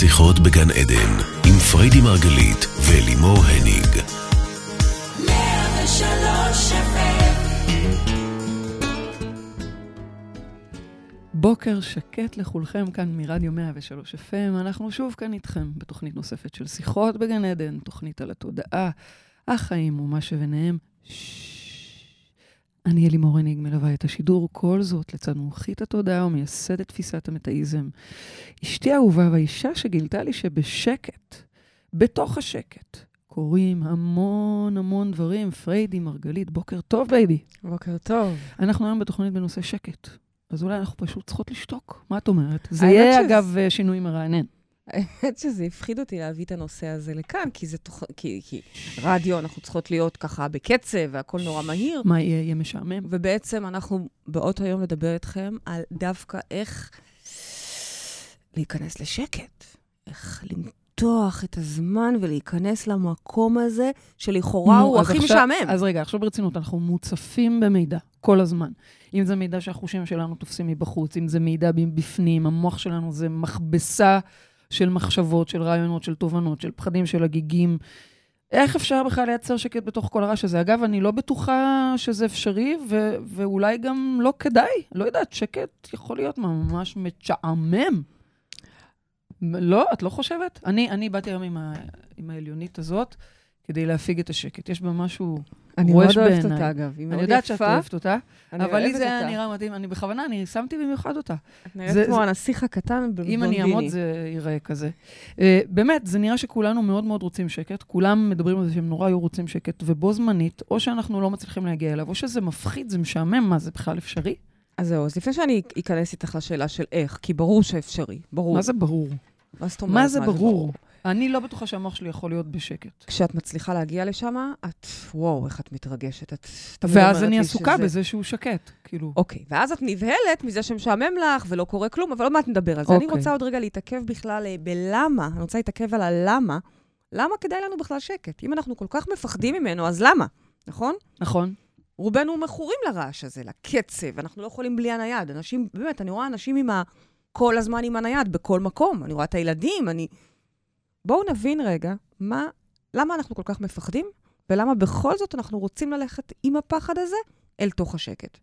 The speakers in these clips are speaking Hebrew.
שיחות בגן עדן, עם פריידי מרגלית ולימור הניג. בוקר שקט לכולכם כאן מרדיו 103 FM. אנחנו שוב כאן איתכם בתוכנית נוספת של שיחות בגן עדן, תוכנית על התודעה, החיים ומה שביניהם. אני אלימור הניג מלווה את השידור, כל זאת לצד מומחית התודעה ומייסדת תפיסת המטאיזם. אשתי האהובה והאישה שגילתה לי שבשקט, בתוך השקט, קורים המון המון דברים. פריידי, מרגלית, בוקר טוב, baby. בוקר טוב. אנחנו היום בתוכנית בנושא שקט. אז אולי אנחנו פשוט צריכות לשתוק. מה את אומרת? זה יהיה, אגב, שינוי מרענן. האמת שזה הפחיד אותי להביא את הנושא הזה לכאן, כי זה תוכ... כי, כי רדיו, אנחנו צריכות להיות ככה בקצב, והכל נורא מהיר. מה יהיה? יהיה משעמם. ובעצם אנחנו באות היום לדבר איתכם על דווקא איך להיכנס לשקט, איך למתוח את הזמן ולהיכנס למקום הזה, שלכאורה הוא הכי עכשיו, משעמם. אז רגע, עכשיו ברצינות, אנחנו מוצפים במידע כל הזמן. אם זה מידע שהחושים שלנו תופסים מבחוץ, אם זה מידע בפנים, המוח שלנו זה מכבסה של מחשבות, של רעיונות, של תובנות, של פחדים, של הגיגים. איך אפשר בכלל לייצר שקט בתוך כל הרעש הזה? אגב, אני לא בטוחה שזה אפשרי, ו- ואולי גם לא כדאי. לא יודעת, שקט יכול להיות ממש משעמם. לא, את לא חושבת? אני, אני באתי היום עם, ה- עם העליונית הזאת כדי להפיג את השקט. יש בה משהו רועש בעיניי. אני מאוד אוהבת אותה, אגב. היא מאוד יפה. אני יודעת שאת אוהבת אותה, אבל לי זה היה. נראה מדהים. אני בכוונה, אני שמתי במיוחד אותה. את נראית זה- כמו זה- הנסיך הקטן אם בבלונדיני. אני אעמוד זה ייראה כזה. Uh, באמת, זה נראה שכולנו מאוד מאוד רוצים שקט, כולם מדברים על זה שהם נורא היו רוצים שקט, ובו זמנית, או שאנחנו לא מצליחים להגיע אליו, או שזה מפחיד, זה משעמם, מה, זה בכלל אפשרי? אז זהו, אז לפני שאני אכנס איתך לשאלה של איך, כי ברור שאפשרי, ברור. מה זה ברור? מה זאת אומרת? מה זה ברור? אני לא בטוחה שהמוח שלי יכול להיות בשקט. כשאת מצליחה להגיע לשם, את, וואו, איך את מתרגשת. את תמיד ואז אומרת אני לי עסוקה שזה- בזה שהוא שקט, כאילו. אוקיי, ואז את נבהלת מזה שמשעמם לך ולא קורה כלום, אבל עוד מעט נדבר על זה. אני אוקיי. רוצה עוד רגע להתעכב בכלל אה, בלמה, אני רוצה להתעכב על הלמה. למה כדאי לנו בכלל שקט? אם אנחנו כל כך מפחדים ממנו, אז למה? נכון? נכון? רובנו מכורים לרעש הזה, לקצב, אנחנו לא יכולים בלי הנייד. אנשים, באמת, אני רואה אנשים עם ה... כל הזמן עם הנייד, בכל מקום. אני רואה את הילדים, אני... בואו נבין רגע, מה, למה אנחנו כל כך מפחדים, ולמה בכל זאת אנחנו רוצים ללכת עם הפחד הזה אל תוך השקט.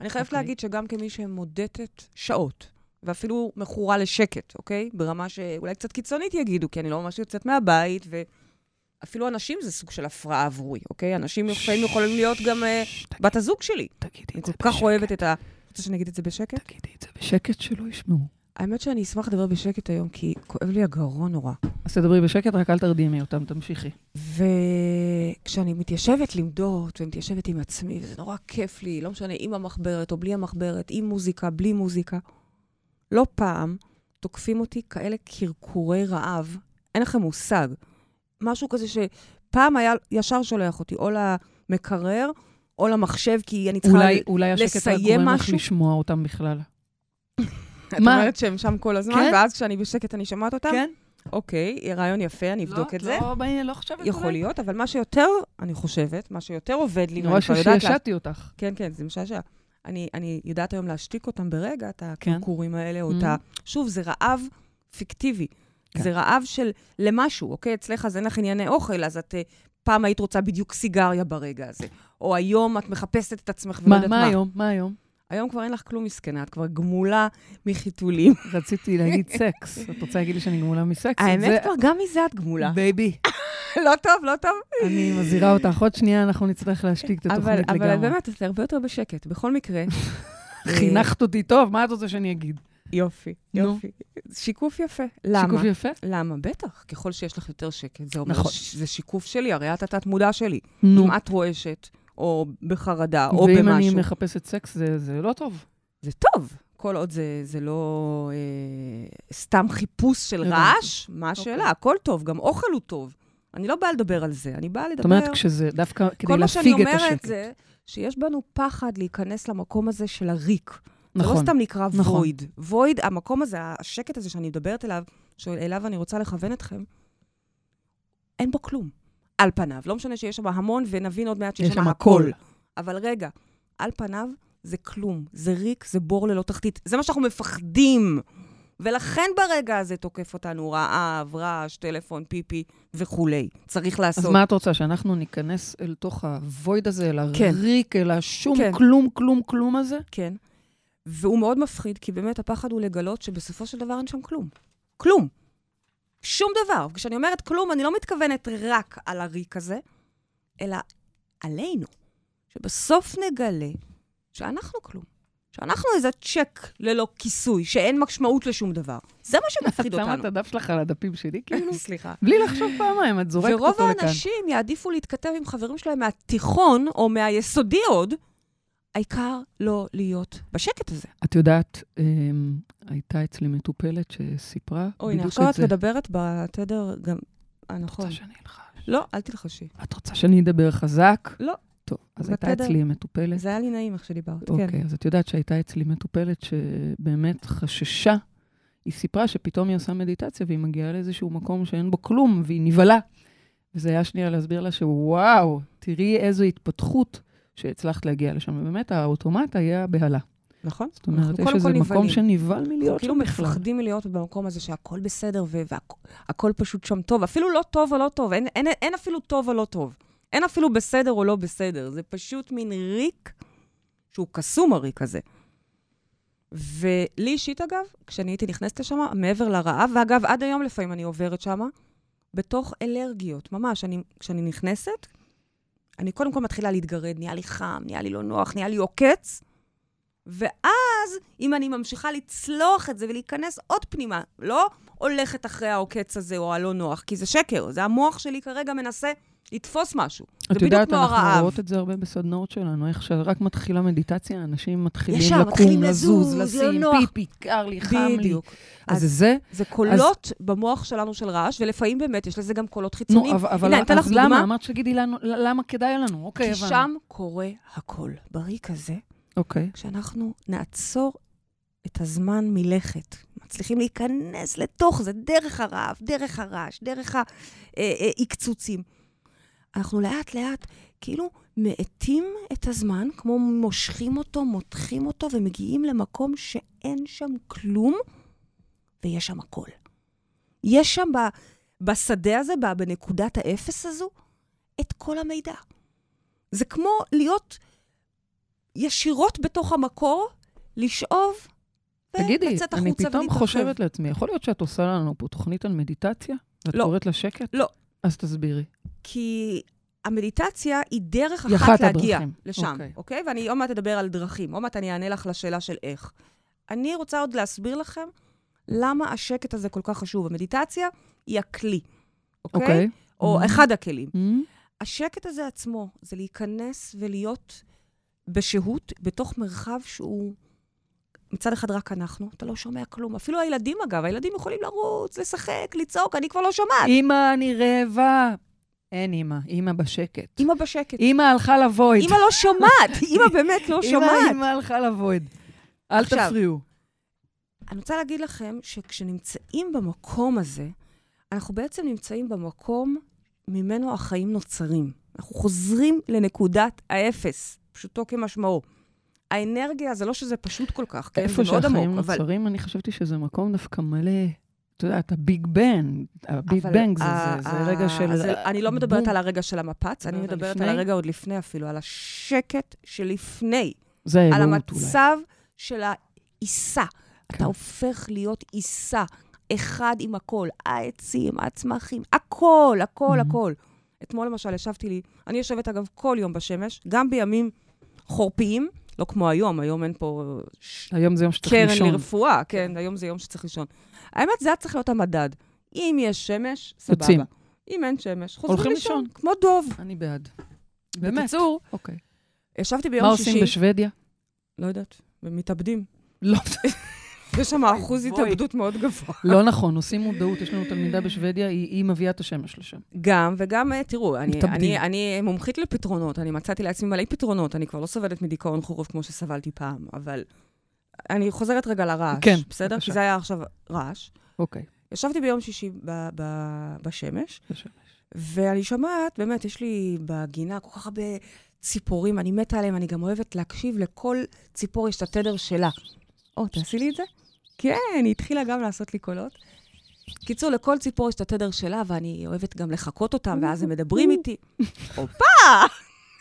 אני חייבת אוקיי. להגיד שגם כמי שמודדת שעות, ואפילו מכורה לשקט, אוקיי? ברמה שאולי קצת קיצונית יגידו, כי אני לא ממש יוצאת מהבית, ואפילו אנשים זה סוג של הפרעה עבורי, אוקיי? אנשים לפעמים יכולים להיות גם אה, בת הזוג שלי. תגידי אני את זה כל כך בשקט. אוהבת את ה... רוצה שאני אגיד את זה בשקט? תגידי את זה בשקט שלא ישמעו. האמת שאני אשמח לדבר בשקט היום, כי כואב לי הגרון נורא. אז תדברי בשקט, רק אל תרדימי אותם, תמשיכי. וכשאני מתיישבת למדות ומתיישבת עם עצמי, וזה נורא כיף לי, לא משנה, עם המחברת או בלי המחברת, עם מוזיקה, בלי מוזיקה, לא פעם תוקפים אותי כאלה קרקורי רעב, אין לכם מושג. משהו כזה שפעם היה ישר שולח אותי או למקרר או למחשב, כי אני צריכה... אולי, אולי השקט רק לסיים גורם לך משהו? לשמוע אותם בכלל. את מה? אומרת שהם שם כל הזמן, כן? ואז כשאני בשקט אני שומעת אותם? כן? אוקיי, רעיון יפה, אני אבדוק את זה. לא, לא, לא חושבת יכול אולי? להיות, אבל מה שיותר, אני חושבת, מה שיותר עובד לי, ואני כבר יודעת... לה- אותך. כן, כן, זה משעשע. אני, אני יודעת היום להשתיק אותם ברגע, את כן. הקרקורים האלה, או Mhm. את ה... שוב, זה רעב פיקטיבי. כן. זה רעב של למשהו, אוקיי? אצלך אז אין לך ענייני אוכל, אז את... אה, פעם היית רוצה בדיוק סיגריה ברגע הזה. או היום את מחפשת את עצמך ולא יודעת מה. מה היום? מה היום? היום כבר אין לך כלום מסכנה, את כבר גמולה מחיתולים. רציתי להגיד סקס. את רוצה להגיד לי שאני גמולה מסקס? האמת, זה- כבר גם מזה את גמולה. baby, לא טוב, לא טוב. אני מזהירה אותך. עוד שנייה אנחנו נצטרך להשתיק את אבל, התוכנית אבל לגמרי. באמת, את הרבה יותר בשקט. בכל מקרה, חינכת אותי טוב, מה את רוצה שאני אגיד? יופי, נו. יופי. שיקוף יפה. למה? שיקוף יפה? למה? בטח. ככל שיש לך יותר שקט, זה אומר, נכון. ש- זה שיקוף שלי, הרי את התת-מודע שלי. נו. אם את רועשת, או בחרדה, או ואם אני במשהו, מחפשת סקס, זה- זה לא טוב. זה טוב. כל עוד זה, זה לא אה, סתם חיפוש של. רעש, מה אוקיי. השאלה? הכל טוב, גם אוכל הוא טוב. אני לא באה לדבר על זה, אני באה לדבר... זאת אומרת, כשזה דווקא כדי כל מה שאני להפיג את אומרת השקט. זה שיש בנו פחד להיכנס למקום הזה של הריק. זה לא נכון. סתם נקרא נכון. וויד. וויד, המקום הזה, השקט הזה שאני מדברת אליו, שאליו אני רוצה לכוון אתכם, אין בו כלום. על פניו. לא משנה שיש שם המון, ונבין עוד מעט שיש יש שם הכל. אבל רגע, על פניו זה כלום. זה ריק, זה בור ללא תחתית. זה מה שאנחנו מפחדים. ולכן ברגע הזה תוקף אותנו רעב, רעש, טלפון, פיפי וכולי. צריך לעשות. אז מה את רוצה, שאנחנו ניכנס אל תוך הוויד הזה, אל כן. הריק, אל השום כן. כלום, כלום, כלום הזה? כן. והוא מאוד מפחיד, כי באמת הפחד הוא לגלות שבסופו של דבר אין שם כלום. כלום. שום דבר. כשאני אומרת כלום, אני לא מתכוונת רק על הריק הזה, אלא עלינו. שבסוף נגלה שאנחנו כלום. שאנחנו איזה צ'ק ללא כיסוי, שאין משמעות לשום דבר. זה מה שמפחיד את שמה את אותנו. הדף שלך על הדפים שלי, כאילו? סליחה. בלי לחשוב פעמיים, את זורקת ורוב אותו לכאן. האנשים יעדיפו להתכתב עם חברים שלהם מהתיכון, או מהיסודי עוד, העיקר לא להיות בשקט הזה. את יודעת, אמ, הייתה אצלי מטופלת שסיפרה או, הנה, בדיוק עכשיו את את זה. מדברת בתדר גם... אה, את נכון. רוצה שאני אלחש? לא, אל תלחשי. את רוצה שאני אדבר חזק? לא. טוב, אז הייתה בתדר. אצלי מטופלת. זה היה לי נעים איך שדיברת, כן. אוקיי, אז את יודעת שהייתה אצלי מטופלת שבאמת חששה. היא סיפרה שפתאום היא עושה מדיטציה והיא מגיעה לאיזשהו מקום שאין בו כלום, והיא נבהלה. וזה היה שנייה להסביר לה שוואו, תראי איזו התפתחות שהצלחת להגיע לשם. ובאמת, האוטומט היה בהלה. נכון? זאת אומרת, יש איזה מקום. שנבהל מלהיות כאילו שם בכלל. מפחדים מלהיות במקום הזה שהכל בסדר והכל פשוט שם טוב. אפילו לא טוב או לא טוב, אין, אין, אין אפילו טוב או לא טוב. אין אפילו בסדר או לא בסדר. זה פשוט מין ריק שהוא קסום, הריק הזה. ולי אישית, אגב, כשאני הייתי נכנסת לשם, מעבר לרעב, ואגב, עד היום לפעמים אני עוברת שם, בתוך אלרגיות, ממש. אני, כשאני נכנסת, אני קודם כל מתחילה להתגרד, נהיה לי חם, נהיה לי לא נוח, נהיה לי עוקץ, ואז, אם אני ממשיכה לצלוח את זה ולהיכנס עוד פנימה, לא הולכת אחרי העוקץ הזה או הלא נוח, כי זה שקר, זה המוח שלי כרגע מנסה לתפוס משהו. את יודעת, אנחנו הרעב. רואות את זה הרבה בסדנאות שלנו, איך שרק מתחילה מדיטציה, אנשים מתחילים ישר, לקום, מתחילים לזוז, לזוז, לא לשים, נוח. פיפי, קר לי, חם לי. בדיוק. אז אז- זה זה. קולות במוח שלנו של רעש, ולפעמים באמת יש לזה גם קולות נו, חיצוניים. אבל- אבל הנה, לך אז למה? אמרת שתגידי לנו, למה כדאי לנו? אוקיי, כי הבנו. שם קורה הכל. בריק הזה, אוקיי. כשאנחנו נעצור את הזמן מלכת, מצליחים להיכנס לתוך זה, דרך הרעב, דרך הרעש, דרך העקצוצים. אנחנו לאט-לאט כאילו מאטים את הזמן, כמו מושכים אותו, מותחים אותו, ומגיעים למקום שאין שם כלום, ויש שם הכל. יש שם ב, בשדה הזה, בנקודת האפס הזו, את כל המידע. זה כמו להיות ישירות בתוך המקור, לשאוב תגידי, ולצאת אני החוצה פתאום ולהתרחב. חושבת לעצמי, יכול להיות שאת עושה לנו פה תוכנית על מדיטציה? ואת לא. קוראת לה שקט? לא. אז תסבירי. כי המדיטציה היא דרך אחת, אחת להגיע הדרכים. לשם, אוקיי. אוקיי? ואני עוד מעט אדבר על דרכים, עוד מעט אני אענה לך לשאלה של איך. אני רוצה עוד להסביר לכם למה השקט הזה כל כך חשוב. המדיטציה היא הכלי, אוקיי? אוקיי. או Mhm. אחד הכלים. Mm, השקט הזה עצמו, זה להיכנס ולהיות בשהות בתוך מרחב שהוא מצד אחד רק אנחנו, אתה לא שומע כלום. אפילו הילדים, אגב, הילדים יכולים לרוץ, לשחק, לצעוק, אני כבר לא שומעת. אמא, אני רעבה. אין אמא, אמא בשקט. אמא בשקט. אמא הלכה לבויד. אמא לא שומעת, אמא באמת לא שומעת. אמא הלכה לבויד. אל עכשיו, תפריעו. אני רוצה להגיד לכם שכשנמצאים במקום הזה, אנחנו בעצם נמצאים במקום ממנו החיים נוצרים. אנחנו חוזרים לנקודת האפס, פשוטו כמשמעו. האנרגיה, זה לא שזה פשוט כל כך, כן? איפה זה מאוד שהחיים עמוק, אבל... נוצרים, אני חשבתי שזה מקום דווקא מלא, את יודעת, הביג בן, הביג אבל בנג זה- זה זה רגע של... אז אני לא מדברת. על הרגע של המפץ, אני מדברת על מדברת על? הרגע עוד לפני אפילו, על השקט שלפני, זה על האלוהות אולי. המצב של העיסה. כן. אתה הופך להיות עיסה, אחד עם הכל, העצים, הצמחים, הכל, הכל, Mhm. הכל. אתמול למשל ישבתי לי, אני יושבת אגב כל יום בשמש, גם בימים חורפיים, לא כמו היום, היום אין פה ש- היום זה יום שצריך קרן לישון. לרפואה, כן, היום זה יום שצריך לישון. האמת, זה היה צריך להיות המדד. אם יש שמש, סבבה. יוצאים. אם אין שמש, חוזרים לישון, לישון. כמו דוב. אני בעד. באמת. בקיצור, אוקיי. ישבתי ביום מה שישי... עושים בשוודיה? לא יודעת, ומתאבדים. לא, יש שם אחוז. התאבדות מאוד גבוה. לא נכון, עושים מודעות. יש לנו תלמידה בשוודיה, היא מביאה את השמש לשם. גם, וגם, אה, תראו, אני, אני מומחית לפתרונות, אני מצאתי לעצמי מלא פתרונות, אני כבר לא סובלת מדיכאון חורף כמו שסבלתי פעם, אבל אני חוזרת רגע לרעש, כן, בסדר? כי זה היה עכשיו רעש. אוקיי, ישבתי ביום שישי בשמש. ואני שומעת, באמת, יש לי בגינה כל כך הרבה ציפורים, אני מתה עליהם, אני גם אוהבת להקשיב לכל ציפור, יש את התדר שלה. או, תעשי לי את זה? כן, היא התחילה גם לעשות לי קולות. קיצור, לכל ציפור יש את התדר שלה, ואני אוהבת גם לחקות אותם, ואז הם מדברים איתי. הופה!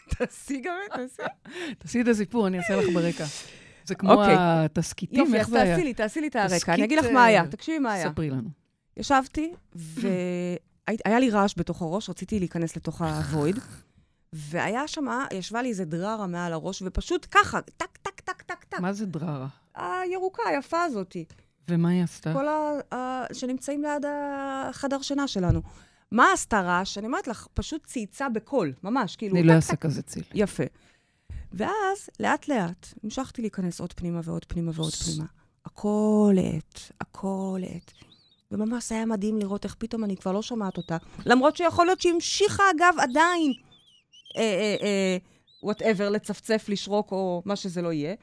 תעשי גם את זה. תעשי את הסיפור, אני אעשה לך ברקע. זה כמו אוקיי. התסכיתים, איך זה היה? תעשי לי, תעשי לי את הרקע. אני אגיד לך אה, מה היה. תקשיבי מה היה. ספרי לנו. ישבתי, והיה לי רעש בתוך הראש, רציתי להיכנס לתוך ה void, והיה שם, ישבה לי איזה דררה מעל הראש, ופשוט ככה, טק, טק, טק, טק, טק. מה זה דררה? הירוקה היפה הזאתי. ומה היא עשתה? כל ה... ה... שנמצאים ליד החדר שינה שלנו. מה עשתה רעש? אני אומרת לך, פשוט צייצה בקול, ממש, כאילו... אני לא אעשה. כזה ציל. יפה. ואז, לאט-לאט, המשכתי להיכנס עוד פנימה ועוד פנימה ועוד פנימה. הכל לאט, הכל לאט. וממש היה מדהים לראות איך פתאום אני כבר לא שומעת אותה. למרות שיכול להיות שהיא המשיכה, אגב, עדיין, whatever, לצפצף, לשרוק, או מה שזה לא יהיה.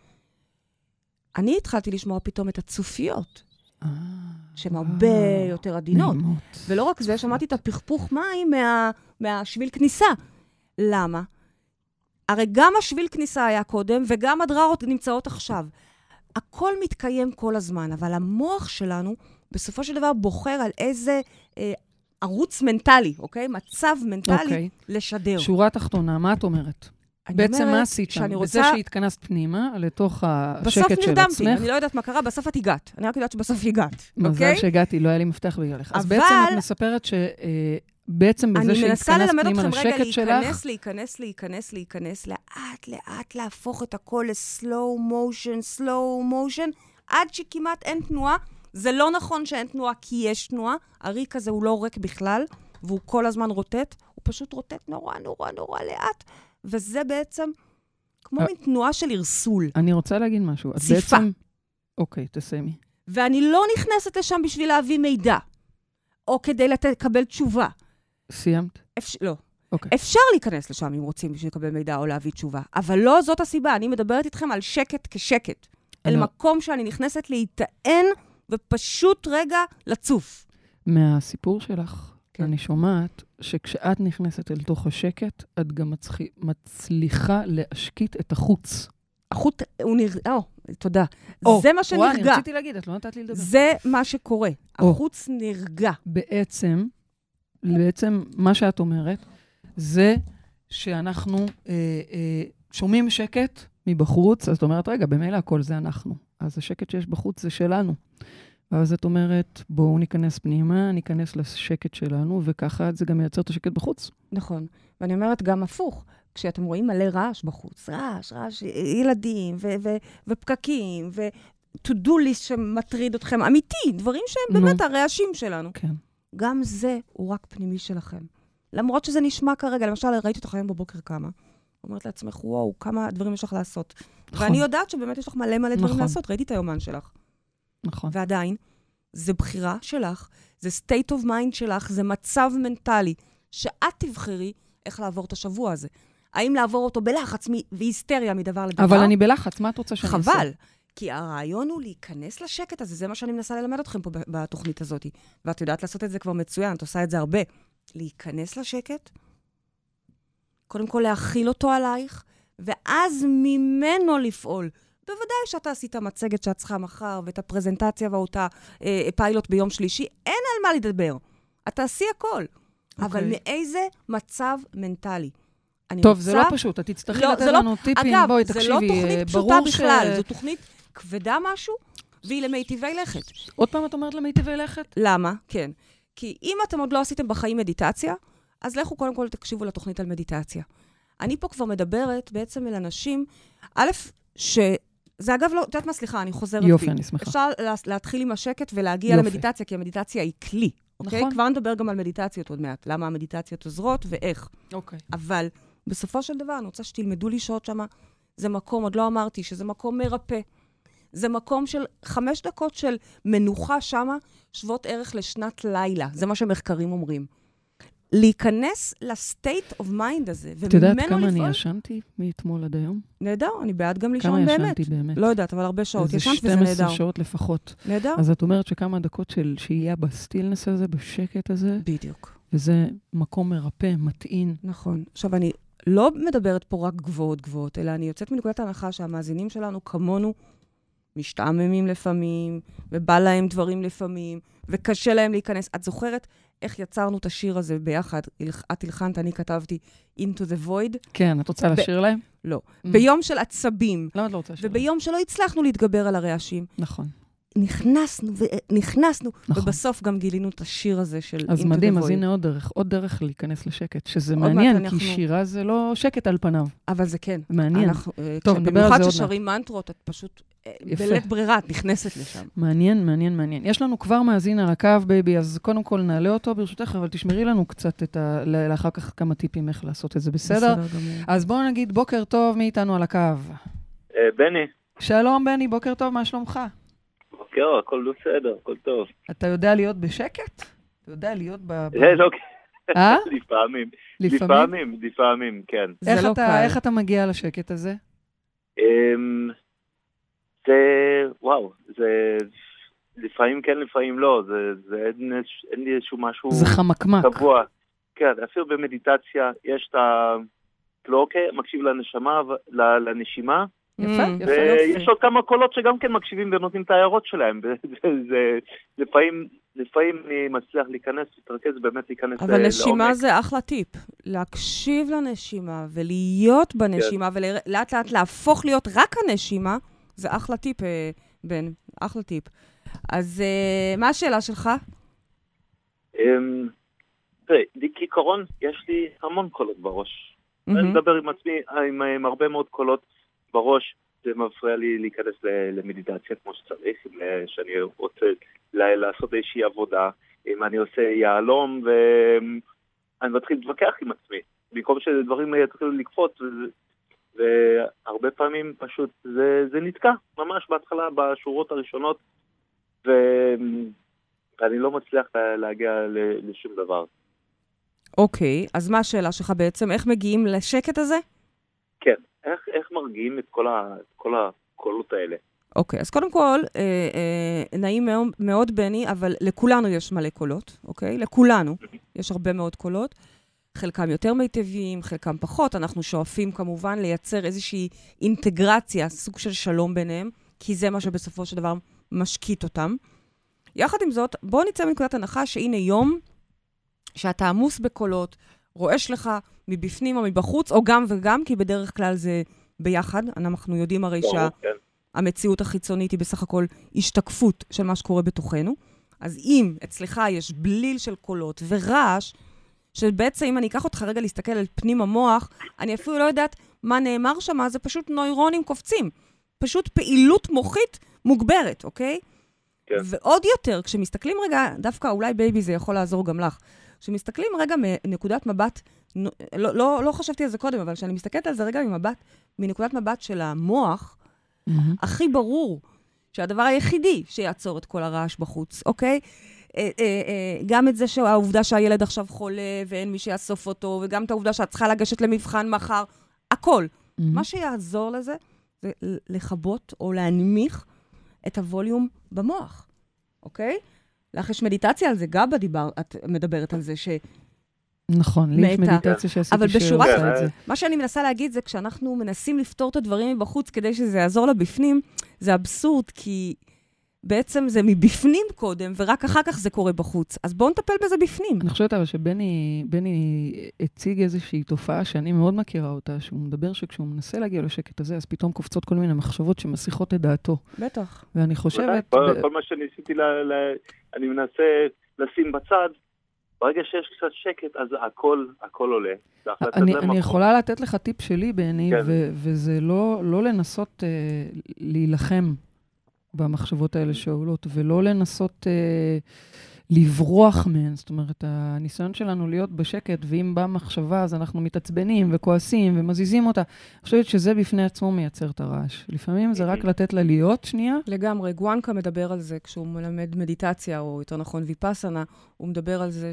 אני התחלתי לשמוע פתאום את הצופיות, אה, שהן. הרבה יותר עדינות. נעימות. ולא רק זה, שמעתי את הפכפוך מים מה, מהשביל כניסה. למה? הרי גם השביל כניסה היה קודם, וגם הדררות נמצאות עכשיו. הכל מתקיים כל הזמן, אבל המוח שלנו, בסופו של דבר, בוחר על איזה אה, ערוץ מנטלי, אוקיי? מצב מנטלי אוקיי. לשדר. שורה תחתונה, מה את אומרת? בעצם מה עשית שם? שאני בזה רוצה... שהתכנסת פנימה, לתוך בסוף השקט של נרדמתי, עצמך, אני לא יודעת מה קרה, בסוף את הגעת. אני רק יודעת שבסוף הגעת, מזל אוקיי? שהגעתי, לא היה לי מפתח בגללך. אז בעצם את מספרת שבעצם בזה אני מנסה שהתכנסת ללמד פנימה אתכם רגע לשקט שלך, להיכנס, להיכנס, להיכנס, להיכנס, לאט, לאט להפוך את הכל לסלואו מושן, סלואו מושן, עד שכמעט אין תנועה. זה לא נכון שאין תנועה כי יש תנועה, הריק הזה הוא לא ריק בכלל, והוא כל הזמן רוטט, הוא פשוט רוטט נורא נורא נורא לאט, וזה בעצם כמו אה. מין תנועה של ערסול. אני רוצה להגיד משהו. ציפה. בעצם... אוקיי, תסיימי. ואני לא נכנסת לשם בשביל להביא מידע, או כדי לקבל תשובה. סיימת? אפשר, לא. אוקיי. אפשר להיכנס לשם אם רוצים בשביל לקבל מידע או להביא תשובה, אבל לא זאת הסיבה. אני מדברת איתכם על שקט כשקט. אל אני- מקום שאני נכנסת להיטען ופשוט רגע לצוף. מהסיפור שלך, כן. אני שומעת שכשאת נכנסת אל תוך השקט, את גם מצחי- מצליחה להשקיט את החוץ. החוט, הוא נרגע, או, תודה. או, זה מה וואי, אני שנרגע. רציתי להגיד, את לא נתת לי לדבר. זה מה שקורה. או. החוץ נרגע. בעצם, בעצם מה שאת אומרת, זה שאנחנו אה, אה, שומעים שקט מבחוץ, אז את אומרת, רגע, במילא הכל זה אנחנו. אז השקט שיש בחוץ זה שלנו. ואז את אומרת, בואו ניכנס פנימה, ניכנס לשקט שלנו, וככה זה גם מייצר את השקט בחוץ. נכון. ואני אומרת גם הפוך. כשאתם רואים מלא רעש בחוץ, רעש, רעש, ילדים ו- ו- ופקקים, ו-to-do list שמטריד אתכם, אמיתי, דברים שהם. באמת הרעשים שלנו. כן. גם זה הוא רק פנימי שלכם. למרות שזה נשמע כרגע, למשל, ראיתי אותך היום בבוקר קמה. אומרת לעצמך, וואו, כמה דברים יש לך לעשות. נכון, ואני יודעת שבאמת יש לך מלא מלא דברים נכון. לעשות, ראיתי את היומן שלך. נכון. ועדיין, זה בחירה שלך, זה state of mind שלך, זה מצב מנטלי, שאת תבחרי איך לעבור את השבוע הזה. האם לעבור אותו בלחץ והיסטריה מדבר לדבר? אבל אני בלחץ, מה את רוצה שאני אעשה? חבל. כי הרעיון הוא להיכנס לשקט הזה, זה מה שאני מנסה ללמד אתכם פה בתוכנית הזאת. ואת יודעת לעשות את זה כבר מצוין, את עושה את זה הרבה. להיכנס לשקט, קודם כל להכיל אותו עלייך, ואז ממנו לפעול. בוודאי שאתה עשית מצגת שאת צריכה מחר, ואת הפרזנטציה ואותה אה, פיילוט ביום שלישי, אין על מה לדבר. את תעשי הכל. אבל אוקיי. מאיזה מצב מנטלי? אני טוב, זה לא רוצה- פשוט, את תצטרכי לא, לתת זה לא- לנו טיפים. אגב, בואי, זה תקשיבי, לא אה, תוכנית פשוטה ברור בכלל, ש- זו תוכנית כבדה משהו, והיא למיטיבי לכת. עוד פעם את אומרת למיטיבי לכת? למה? כן. כי אם אתם עוד לא עשיתם בחיים מדיטציה, אז לכו קודם כל תקשיבו לתוכנית על מדיטציה. אני פה כבר מדברת בעצם אל אנשים, א', ש... זה אגב לא, את יודעת מה? סליחה, אני חוזרת בי. יופי, אני שמחה. אפשר לה, להתחיל עם השקט ולהגיע יופי. למדיטציה, כי המדיטציה היא כלי, אוקיי? נכון. כבר נדבר גם על מדיטציות עוד מעט, למה המדיטציות עוזרות ואיך. אוקיי. אבל בסופו של דבר, אני רוצה שתלמדו לשהות שם. זה מקום, עוד לא אמרתי, שזה מקום מרפא. זה מקום של חמש דקות של מנוחה שמה, שוות ערך לשנת לילה. זה מה שמחקרים אומרים. להיכנס ל state of mind הזה, את יודעת וממנו כמה לפעול... אני ישנתי מאתמול עד היום? נהדר, אני בעד גם כמה לישון באמת. ישנתי באמת? לא יודעת, אבל הרבה שעות. איזה ישנת וזה 12 נהדר. שעות לפחות. נהדר? אז את אומרת שכמה דקות של שהייה ב stillness הזה, בשקט הזה, בדיוק. וזה מקום מרפא, מטעין. נכון. עכשיו, אני לא מדברת פה רק גבוהות גבוהות, אלא אני יוצאת מנקודת ההנחה שהמאזינים שלנו כמונו משתעממים לפעמים, ובא להם דברים לפעמים, וקשה להם להיכנס. את זוכרת איך יצרנו את השיר הזה ביחד? את הלחנת, אני כתבתי Into the Void? כן, את רוצה ב- לשיר להם? לא. Mm. ביום של עצבים, למה את לא רוצה לשיר להם? וביום שלא הצלחנו להתגבר על הרעשים, נכון. נכנסנו ונכנסנו, נכון. ובסוף גם גילינו את השיר הזה של אז מדהים, אז. הנה עוד דרך, עוד דרך להיכנס לשקט, שזה מעט מעניין, כי אנחנו- שירה זה לא שקט על פניו, אבל זה כן. מעניין. אנחנו, אה, טוב, כשהם- נדבר על במיוחד זה עוד ששרים מנטרות, את פשוט, אה, יפה. בלית ברירה, את נכנסת לשם. מעניין, מעניין, מעניין. יש לנו כבר מאזין על הקו, baby, אז קודם כל נעלה אותו ברשותך, אבל תשמרי לנו קצת את ה... לאחר כך כמה טיפים איך לעשות את זה, בסדר? גמור. אז בואו נגיד בוקר טוב, מי איתנו על הקו? אה, בני, שלום, בני, בוקר טוב, מה שלומך? בוקר, הכל בסדר, הכל טוב. אתה יודע להיות בשקט? אתה יודע להיות ב... זה לא... אה? לפעמים, לפעמים? לפעמים, כן. זה איך לא אתה- קל. איך אתה מגיע לשקט הזה? אמ, זה, וואו, זה לפעמים כן, לפעמים לא, זה, זה אין, אין לי איזשהו משהו זה חמקמק. קבוע. כן, אפילו במדיטציה יש את ה... לא אוקיי, מקשיב לנשמה, לנשימה, יפה, Mm. ויש עוד כמה קולות שגם כן מקשיבים ונותנים את ההערות שלהם. זה- לפעמים, לפעמים אני מצליח להיכנס, להתרכז, באמת להיכנס אבל ל- נשימה לעומק. זה אחלה טיפ. להקשיב לנשימה ולהיות בנשימה ולאט לאט להפוך להיות רק הנשימה, זה אחלה טיפ, אה, בן. אחלה טיפ. אז אה, מה השאלה שלך? אמ, תראה, די- כעיקרון, יש לי המון קולות בראש. אני מהמם. מדבר עם עצמי עם, עם הרבה מאוד קולות בראש, זה מפריע לי להיכנס למדיטציה כמו שצריך, אה, שאני רוצה לעשות איזושהי עבודה, אם אני עושה יהלום ואני מתחיל להתווכח עם עצמי, במקום שדברים יתחילו לקפוץ, והרבה פעמים פשוט זה, זה נתקע, ממש בהתחלה, בשורות הראשונות, ו... ואני לא מצליח לה- להגיע לשום דבר. אוקיי, אז מה השאלה שלך בעצם? איך מגיעים לשקט הזה? כן, איך, איך מרגיעים את כל, ה, את כל הקולות האלה? אוקיי, אז קודם כל, אה, אה, נעים מאוד, מאוד, בני, אבל לכולנו יש מלא קולות, אוקיי? לכולנו יש הרבה מאוד קולות. חלקם יותר מיטביים, חלקם פחות. אנחנו שואפים כמובן לייצר איזושהי אינטגרציה, סוג של שלום ביניהם, כי זה מה שבסופו של דבר משקיט אותם. יחד עם זאת, בואו נצא מנקודת הנחה שהנה יום שאתה עמוס בקולות, רועש לך מבפנים או מבחוץ, או גם וגם, כי בדרך כלל זה ביחד. אנחנו יודעים הרי שה... ברור, כן. החיצונית היא בסך הכל השתקפות של מה שקורה בתוכנו. אז אם אצלך יש בליל של קולות ורעש, שבעצם אם אני אקח אותך רגע להסתכל על פנים המוח, אני אפילו לא יודעת מה נאמר שם, זה פשוט נוירונים קופצים. פשוט פעילות מוחית מוגברת, אוקיי? כן. ועוד יותר, כשמסתכלים רגע, דווקא אולי בייבי זה יכול לעזור גם לך, כשמסתכלים רגע מנקודת מבט, לא, לא, לא חשבתי על זה קודם, אבל כשאני מסתכלת על זה רגע ממבט, מנקודת מבט של המוח, מהמם. הכי ברור שהדבר היחידי שיעצור את כל הרעש בחוץ, אוקיי? אה, אה, אה, גם את זה שהעובדה שהילד עכשיו חולה ואין מי שיאסוף אותו, וגם את העובדה שאת צריכה לגשת למבחן מחר, הכל. מהמם. מה שיעזור לזה זה לכבות או להנמיך את הווליום במוח, אוקיי? לך יש מדיטציה על זה, גבה דיבר, את מדברת על זה, ש... נכון, לי יש. מדיטציה שעשיתי אבל בשורה-. מה שאני מנסה להגיד זה כשאנחנו מנסים לפתור את הדברים מבחוץ כדי שזה יעזור לבפנים, זה אבסורד, כי בעצם זה מבפנים קודם, ורק אחר כך זה קורה בחוץ. אז בואו נטפל בזה בפנים. אני חושבת אבל שבני בני הציג איזושהי תופעה שאני מאוד מכירה אותה, שהוא מדבר שכשהוא מנסה להגיע לשקט הזה, אז פתאום קופצות כל מיני מחשבות שמסיחות את דעתו. בטח. ואני חושבת... כל, ב- כל מה שניסיתי, ל, ל, אני מנסה לשים בצד, ברגע שיש קצת שקט, אז הכל, הכל עולה. אני, אני. יכולה לתת לך טיפ שלי, בני, כן. ו- וזה לא, לא לנסות אה, להילחם במחשבות האלה שעולות, ולא לנסות אה, לברוח מהן. זאת אומרת, הניסיון שלנו להיות בשקט, ואם באה מחשבה, אז אנחנו מתעצבנים וכועסים ומזיזים אותה. אני חושבת שזה בפני עצמו מייצר את הרעש. לפעמים זה רק לתת לה להיות שנייה. לגמרי. גואנקה מדבר על זה כשהוא מלמד מדיטציה, או יותר נכון ויפאסנה, הוא מדבר על זה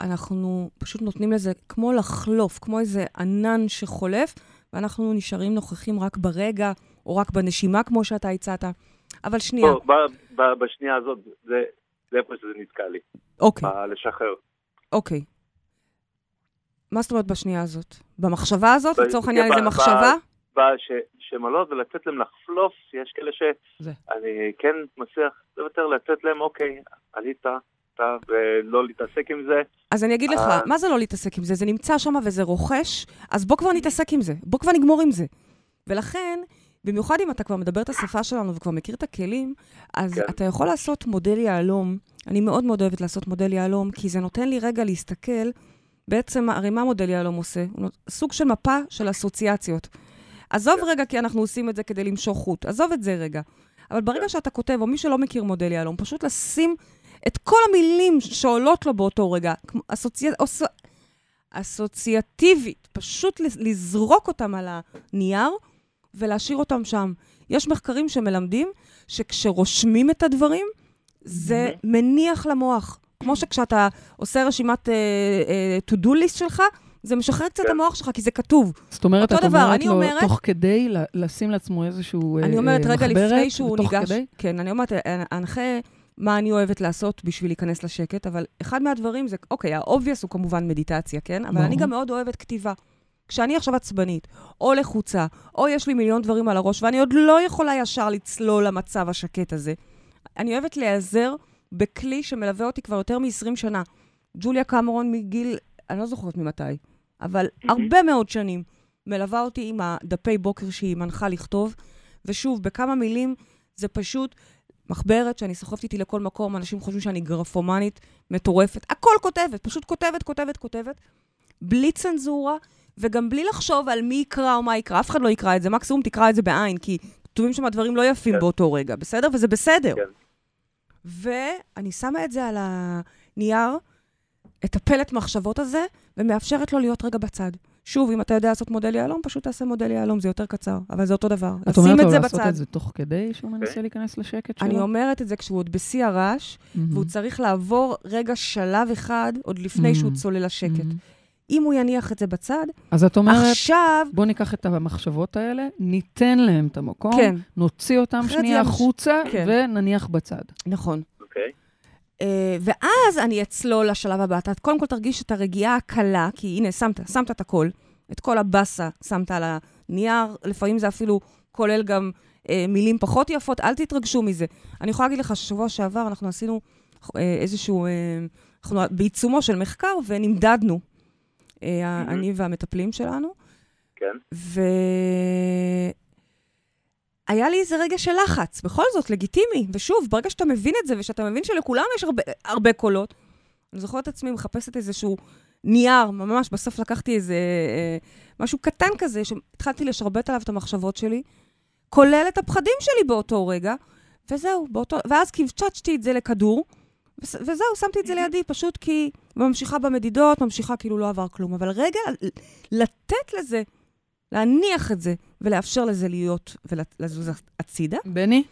שאנחנו פשוט נותנים לזה כמו לחלוף, כמו איזה ענן שחולף, ואנחנו נשארים נוכחים רק ברגע, או רק בנשימה, כמו שאתה הצעת. אבל שנייה, פה, ב, ב, בשנייה הזאת, זה, זה איפה שזה נתקע לי, אוקיי, ב- לשחרר. אוקיי. מה זאת אומרת בשנייה הזאת? במחשבה הזאת? לצורך העניין ב- איזה מחשבה? ש, שמלות ולתת להם לחפלוף, יש כאלה. שאני כן מצליח יותר לתת להם, אוקיי, עלית, אתה, ולא להתעסק עם זה. אז אני אגיד לך, אה. מה זה לא להתעסק עם זה? זה נמצא שם וזה רוכש, אז בוא כבר נתעסק עם זה. בוא כבר נגמור עם זה. ולכן, במיוחד אם אתה כבר מדבר את השפה שלנו וכבר מכיר את הכלים, אז כן. אתה יכול לעשות מודל יהלום. אני מאוד מאוד אוהבת לעשות מודל יהלום, כי זה נותן לי רגע להסתכל, בעצם, הרי מה מודל יהלום עושה? סוג של מפה של אסוציאציות. עזוב כן. רגע, כי אנחנו עושים את זה כדי למשוך חוט. עזוב את זה רגע. אבל ברגע כן. שאתה כותב, או מי שלא מכיר מודל יהלום, פשוט לשים את כל המילים שעולות לו באותו רגע, כמו אסוצי... אוס... אסוציאטיבית, פשוט לז- לזרוק אותם על הנייר ולהשאיר אותם שם. יש מחקרים שמלמדים שכשרושמים את הדברים, זה מניח למוח. כמו שכשאתה עושה רשימת אה, אה, to-do list שלך, זה משחרר קצת את כן. המוח שלך, כי זה כתוב. זאת אומרת, את דבר, אומרת אני לו, אומרת- תוך כדי לשים לעצמו איזשהו אני אה, אומרת, אה, רגע מחברת, לפני שהוא ניגש... כדי? כן, אני אומרת, אנחה מה אני אוהבת לעשות בשביל להיכנס לשקט, אבל אחד מהדברים זה, אוקיי, ה obvious הוא כמובן מדיטציה, כן? אבל אני ברור. גם מאוד אוהבת כתיבה. כשאני עכשיו עצבנית, או לחוצה, או יש לי מיליון דברים על הראש, ואני עוד לא יכולה ישר לצלול למצב השקט הזה, אני אוהבת להיעזר בכלי שמלווה אותי כבר יותר מ-20 שנה. ג'וליה קמרון מגיל, אני לא זוכרת ממתי, אבל הרבה מאוד שנים מלווה אותי עם הדפי בוקר שהיא מנחה לכתוב, ושוב, בכמה מילים, זה פשוט מחברת שאני סוחבת איתי לכל מקום, אנשים חושבים שאני גרפומנית מטורפת. הכל כותבת, פשוט כותבת, כותבת, כותבת, בלי צנזורה, וגם בלי לחשוב על מי יקרא או מה יקרא. אף אחד לא יקרא את זה, מקסימום תקרא את זה בעין, כי כתובים שם דברים לא יפים כן. באותו רגע, בסדר? וזה בסדר. כן. ואני שמה את זה על הנייר, את הפלט מחשבות הזה, ומאפשרת לו להיות רגע בצד. שוב, אם אתה יודע לעשות מודל יהלום, פשוט תעשה מודל יהלום, זה יותר קצר, אבל זה אותו דבר. את אומרת לו לעשות בצד. את זה תוך כדי שהוא מנסה להיכנס לשקט שלו? אני אומרת את זה כשהוא עוד בשיא הרעש, מהמם. והוא צריך לעבור רגע שלב אחד עוד לפני שהוא Mhm. צולל לשקט. מהמם. אם הוא יניח את זה בצד, אז את אומרת, עכשיו... בוא ניקח את המחשבות האלה, ניתן להם את המקום, כן, נוציא אותם שנייה החוצה, כן. ונניח בצד. נכון. אוקיי. אה, ואז אני אצלול לשלב הבא. אתה קודם כל תרגיש את הרגיעה הקלה, כי הנה, שמת, שמת את הכל. את כל הבאסה שמת על הנייר, לפעמים זה אפילו כולל גם אה, מילים פחות יפות, אל תתרגשו מזה. אני יכולה להגיד לך ששבוע שעבר אנחנו עשינו אה, איזשהו, אה, אנחנו בעיצומו של מחקר ונמדדנו. אני והמטפלים שלנו, כן. והיה לי איזה רגע של לחץ, בכל זאת, לגיטימי. ושוב, ברגע שאתה מבין את זה, ושאתה מבין שלכולם יש הרבה, הרבה קולות, אני זוכרת את עצמי מחפשת איזשהו נייר, ממש, בסוף לקחתי איזה אה, משהו קטן כזה, שהתחלתי לשרבט עליו את המחשבות שלי, כולל את הפחדים שלי באותו רגע, וזהו, באותו... ואז קיווצ'צ'תי את זה לכדור, וזהו, שמתי את זה לידי, פשוט כי... ממשיכה במדידות, ממשיכה כאילו לא עבר כלום. אבל רגע, לתת לזה, להניח את זה, ולאפשר לזה להיות ולזוז הצידה. בני,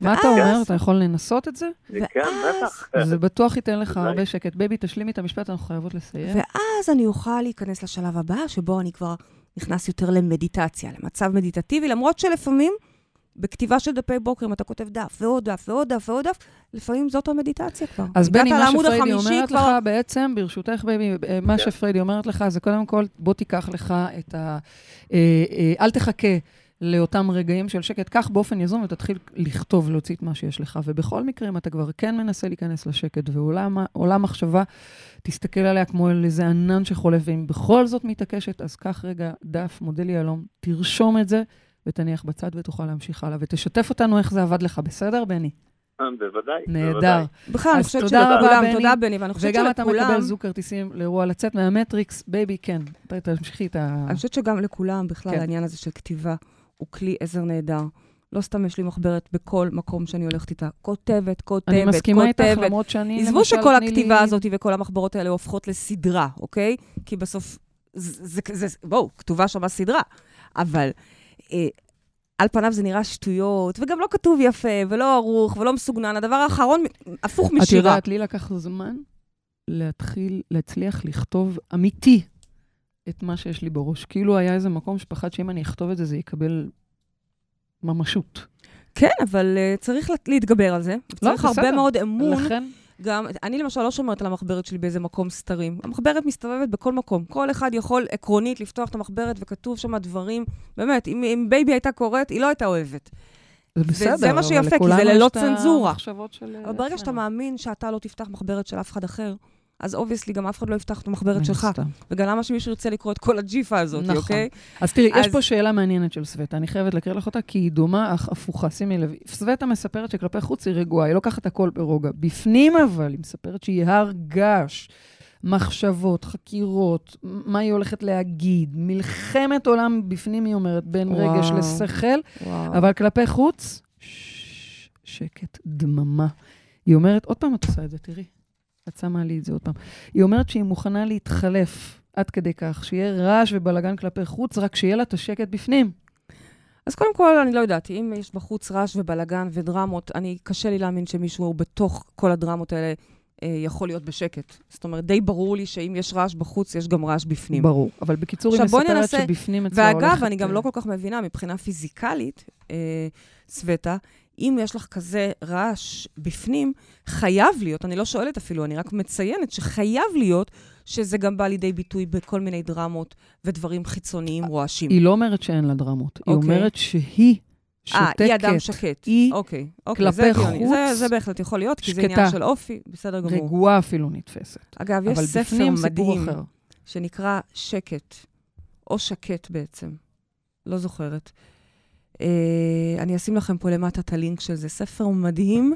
מה אתה אומר? אתה יכול לנסות את זה? כן, ואז- בטח. זה בטוח ייתן לך. הרבה שקט. בייבי, תשלימי את המשפט, אנחנו חייבות לסיים. ואז אני אוכל להיכנס לשלב הבא, שבו אני כבר נכנס יותר למדיטציה, למצב מדיטטיבי, למרות שלפעמים, בכתיבה של דפי בוקר, אם אתה כותב דף ועוד דף ועוד דף ועוד דף, לפעמים זאת המדיטציה כבר. אז בני, מה שפריידי אומרת כבר- לך בעצם, ברשותך, בייבי, אה, מה כן. שפריידי אומרת לך זה קודם כל, בוא תיקח לך את ה... אה, אה, אל תחכה לאותם רגעים של שקט, קח באופן יזום ותתחיל לכתוב, להוציא את מה שיש לך. ובכל מקרה, אם אתה כבר כן מנסה להיכנס לשקט, ועולה מחשבה, תסתכל עליה כמו על איזה ענן שחולף, ואם בכל זאת מתעקשת, אז קח רגע דף, מודל יהלום, תרשום את זה, ותניח בצד ותוכל להמשיך הלאה. ותשתף אותנו איך זה עבד לך, בסדר, בני? אה, בוודאי. נהדר. בוודאי. בכלל, אני חושבת תודה רבה, שלכולם, בני. תודה, בני, ואני חושבת וגם אתה שלכולם... מקבל זוג כרטיסים לאירוע לצאת מהמטריקס. בייבי, כן, תמשיכי את ה... אני חושבת שגם לכולם, בכלל, כן. העניין הזה של כתיבה הוא כלי עזר נהדר. לא סתם יש לי מחברת בכל מקום שאני הולכת איתה. כותבת, כותבת, אני מסכימה איתך, כותבת. למרות שאני, עזבו שכל הכתיבה לי- הזאת וכל המחברות האלה הופכות לסדרה, אוקיי? כי בסוף, זה, זה, זה, בואו, כתובה שם סדרה. אבל על פניו זה נראה שטויות, וגם לא כתוב יפה, ולא ערוך, ולא מסוגנן. הדבר האחרון, הפוך את משירה. יודעת, לי לקח זמן להתחיל, להצליח לכתוב אמיתי את מה שיש לי בראש. כאילו היה איזה מקום שפחד שאם אני אכתוב את זה, זה יקבל ממשות. כן, אבל uh, צריך לה- להתגבר על זה. צריך הרבה בסדר. מאוד אמון. לכן, גם, אני למשל לא שומרת על המחברת שלי באיזה מקום סתרים. המחברת מסתובבת בכל מקום. כל אחד יכול עקרונית לפתוח את המחברת וכתוב שם דברים, באמת, אם, אם בייבי הייתה קוראת, היא לא הייתה אוהבת. זה בסדר, וזה מה שיפה, כי זה ללא צנזורה. של... אבל ברגע שאתה מאמין שאתה לא תפתח מחברת של אף אחד אחר, אז obviously גם אף אחד לא יפתח את המחברת שלך. וגם למה שמישהו ירצה לקרוא את כל הג'יפה הזאת, נכון. אוקיי? אז תראי, יש אז- פה שאלה מעניינת של סווטה, אני חייבת להקריא לך אותה, כי היא דומה אך הפוכה. שימי לב, סווטה מספרת שכלפי חוץ היא רגועה, היא לוקחת הכל ברוגע. בפנים אבל, היא מספרת שהיא הר געש, מחשבות, חקירות, מה היא הולכת להגיד, מלחמת עולם בפנים, היא אומרת, בין וואו. רגש לשכל, וואו. אבל כלפי חוץ, ש- שקט, דממה. היא אומרת, עוד פעם את עושה את זה, תראי. את שמה לי את זה עוד פעם. היא אומרת שהיא מוכנה להתחלף עד כדי כך, שיהיה רעש ובלאגן כלפי חוץ, רק שיהיה לה את השקט בפנים. אז קודם כל, אני לא יודעת, אם יש בחוץ רעש ובלאגן ודרמות, אני, קשה לי להאמין שמישהו בתוך כל הדרמות האלה אה, יכול להיות בשקט. זאת אומרת, די ברור לי שאם יש רעש בחוץ, יש גם רעש בפנים. ברור. אבל בקיצור, היא מספרת ננסה- שבפנים אצלה הולכת... ואגב, אני גם אה, לא כל כך מבינה, מבחינה פיזיקלית, אה, סווטה, אם יש לך כזה רעש בפנים, חייב להיות, אני לא שואלת אפילו, אני רק מציינת שחייב להיות שזה גם בא לידי ביטוי בכל מיני דרמות ודברים חיצוניים רועשים. היא לא אומרת שאין לה דרמות, היא אוקיי. אומרת שהיא שותקת. אה, היא אדם שקט. היא אוקיי, אוקיי, כלפי זה. חוץ זה, זה בהחלט יכול להיות, כי זה שקטה. עניין של אופי, בסדר גמור. רגועה אפילו נתפסת. אגב, יש ספר מדהים. שנקרא שקט, או שקט בעצם, לא זוכרת. אה, אני אשים לכם פה למטה את הלינק של זה. ספר מדהים,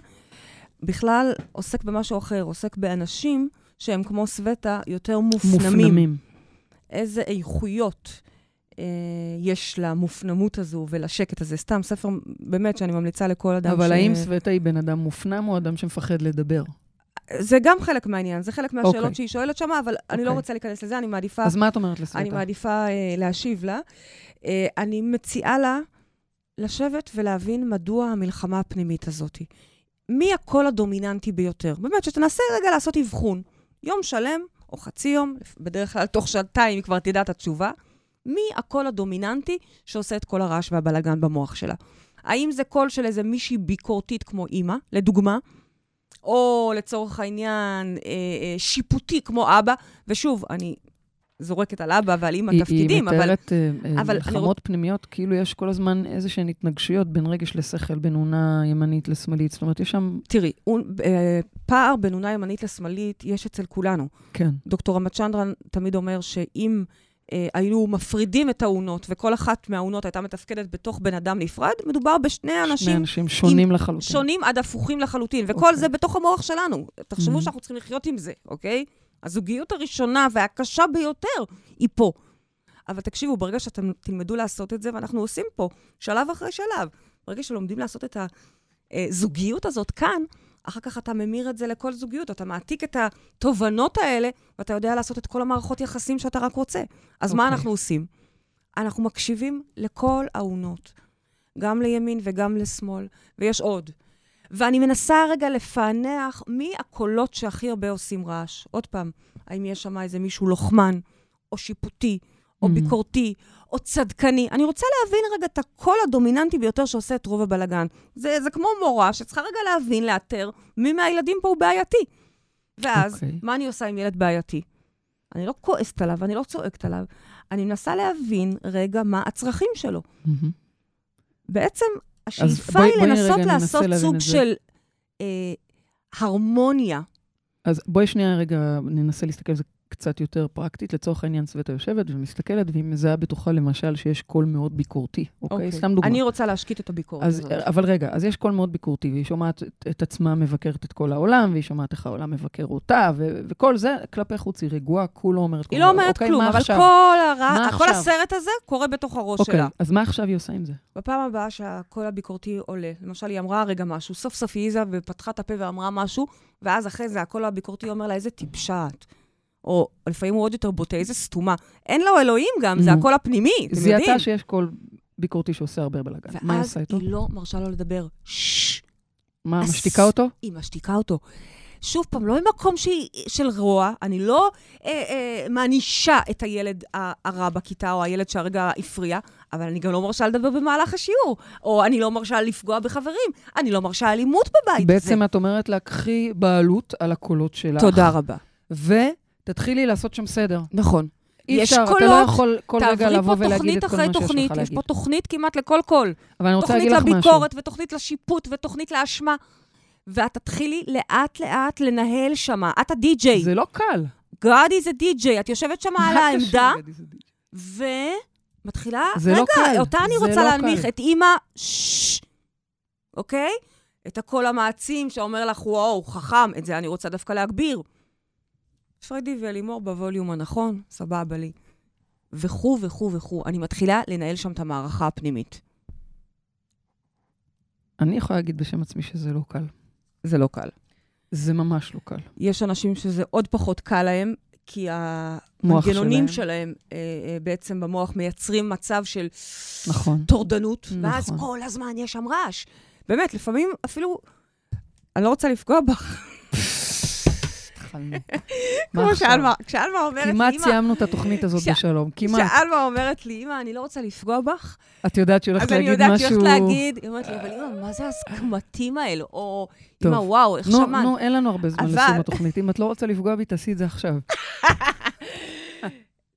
בכלל עוסק במשהו אחר, עוסק באנשים שהם כמו סווטה, יותר מופנמים. מופנמים. איזה איכויות אה, יש למופנמות הזו ולשקט הזה. סתם ספר באמת שאני ממליצה לכל אדם אבל ש... האם סווטה היא בן אדם מופנם או אדם שמפחד לדבר? זה גם חלק מהעניין, זה חלק מהשאלות אוקיי. שהיא שואלת שם, אבל אני לא אוקיי. רוצה להיכנס לזה, אני מעדיפה... אז מה את אומרת לסווטה? אני מעדיפה אה, להשיב לה. אה, אני מציעה לה לשבת ולהבין מדוע המלחמה הפנימית הזאת. מי הקול הדומיננטי ביותר? באמת, שתנסה רגע לעשות אבחון. יום שלם, או חצי יום, בדרך כלל תוך שעתיים היא כבר תדע את התשובה. מי הקול הדומיננטי שעושה את כל הרעש והבלגן במוח שלה? האם זה קול של איזה מישהי ביקורתית כמו אימא, לדוגמה? או לצורך העניין אה, אה, שיפוטי כמו אבא? ושוב, אני זורקת על אבא ועל אימא היא- תפקידים, היא אבל מתארת אה, אה, אבל אני מלחמות פנימיות, כאילו יש כל הזמן איזה שהן התנגשויות בין רגש לשכל, בין אונה ימנית לשמאלית. זאת אומרת, יש שם... תראי, אה, פער בין אונה ימנית לשמאלית יש אצל כולנו. כן. דוקטור רמצ'נדרן תמיד אומר שאם אה, היו מפרידים את האונות, וכל אחת מהאונות הייתה מתפקדת בתוך בן אדם נפרד, מדובר בשני שני אנשים אנשים שונים לחלוטין. שונים עד הפוכים לחלוטין, וכל אוקיי. זה בתוך המוח שלנו. תחשבו Mhm. שאנחנו צריכים לחיות עם זה, אוקיי? הזוגיות הראשונה והקשה ביותר היא פה. אבל תקשיבו, ברגע שאתם תלמדו לעשות את זה, ואנחנו עושים פה שלב אחרי שלב, ברגע שלומדים לעשות את הזוגיות הזאת כאן, אחר כך אתה ממיר את זה לכל זוגיות, אתה מעתיק את התובנות האלה, ואתה יודע לעשות את כל המערכות יחסים שאתה רק רוצה. אז מה אוקיי. אנחנו עושים? אנחנו מקשיבים לכל האונות, גם לימין וגם לשמאל, ויש עוד. ואני מנסה רגע לפענח מי הקולות שהכי הרבה עושים רעש. עוד פעם, האם יש שם איזה מישהו לוחמן, או שיפוטי, או Mhm. ביקורתי, או צדקני. אני רוצה להבין רגע את הקול הדומיננטי ביותר שעושה את רוב הבלגן. זה, זה כמו מורה שצריכה רגע להבין, לאתר, מי מהילדים פה הוא בעייתי. ואז, אוקיי. מה אני עושה עם ילד בעייתי? אני לא כועסת עליו, אני לא צועקת עליו. אני מנסה להבין רגע מה הצרכים שלו. מהמם. בעצם, השאיפה בואי- היא בואי לנסות לעשות סוג. של אה, הרמוניה. אז בואי שנייה רגע ננסה להסתכל על זה קצת יותר פרקטית. לצורך העניין, סווטה יושבת ומסתכלת, והיא מזהה בתוכה למשל שיש קול מאוד ביקורתי, אוקיי? סתם דוגמה. אני רוצה להשקיט את הביקורת אז, הזאת. אבל רגע, אז יש קול מאוד ביקורתי, והיא שומעת את, את עצמה מבקרת את כל העולם, והיא שומעת איך העולם מבקר אותה, ו, וכל זה כלפי חוץ, היא רגועה, כולו אומרת היא לא אומרת אוקיי, כלום, אבל עכשיו? כל, מה כל? הסרט הזה קורה בתוך הראש אוקיי, שלה. אז מה עכשיו היא עושה עם זה? בפעם הבאה שהקול הביקורתי עולה, למשל, היא אמרה רגע משהו, סוף סוף היא העיזה ופתחה את הפה ואמרה משהו, ואז אחרי זה הקול הביקורתי אומר לה, איזה טיפשה את. או לפעמים הוא עוד יותר בוטה, איזה סתומה. אין לו אלוהים גם, זה Mhm. הקול הפנימי, אתם יודעים. זיהתה שיש קול ביקורתי שעושה הרבה בלאגן. מה היא ואז עושה איתו? היא לא מרשה לו לדבר. מה, משתיקה אותו? היא משתיקה אותו. שוב פעם, לא ממקום של רוע, אני לא אה, אה, מענישה את הילד הרע בכיתה, או הילד שהרגע הפריע, אבל אני גם לא מרשה לדבר במהלך השיעור, או אני לא מרשה לפגוע בחברים, אני לא מרשה אלימות בבית. בעצם את אומרת לה, קחי בעלות על הקולות שלך. תודה רבה. ותתחילי לעשות שם סדר. נכון. אי יש אפשר, אתה לא קולות, יכול כל רגע לבוא ולהגיד תוכנית את כל מה שיש תוכנית, לך יש להגיד. פה תוכנית כמעט לכל קול. אבל אני רוצה תוכנית להגיד לך משהו. לביקורת, ותוכנית לשיפוט, ותוכנית לאשמה. ואת תתחילי לאט-לאט לנהל שמה. את הדי-ג'יי. זה לא קל. God is a DJ. את יושבת שם על העמדה, ומתחילה... זה לא קל, רגע, אותה אני רוצה לא להנמיך. קל. את אימא, ששש, אוקיי? את הקול המעצים שאומר לך, וואו, חכם, את זה אני רוצה דווקא להגביר. פרדי ואלימור בווליום הנכון, סבבה לי. וכו' וכו' וכו'. אני מתחילה לנהל שם את המערכה הפנימית. אני יכולה להגיד בשם עצמי שזה לא קל. זה לא קל. זה ממש לא קל. יש אנשים שזה עוד פחות קל להם, כי המנגנונים שלהם. שלהם אה, אה, בעצם במוח מייצרים מצב של נכון. טורדנות, נכון. ואז כל הזמן יש שם רעש. באמת, לפעמים אפילו... אני לא רוצה לפגוע בך. התחלנו. כמו? שאלמה, כשאלמה אומרת לי, כמעט אמא, סיימנו את התוכנית הזאת בשלום. כמעט. כשאלמה אומרת לי, אמא, אני לא רוצה לפגוע בך, את יודעת שהיא הולכת אז אני להגיד יודעת שהיא משהו... הולכת להגיד, היא אומרת לי, אבל אמא, מה זה הסכמתים האלו? או. אמא, וואו, איך שמעת? נו, אין לנו הרבה זמן לסיום התוכנית. אם את לא רוצה לפגוע בי, תעשי את זה עכשיו.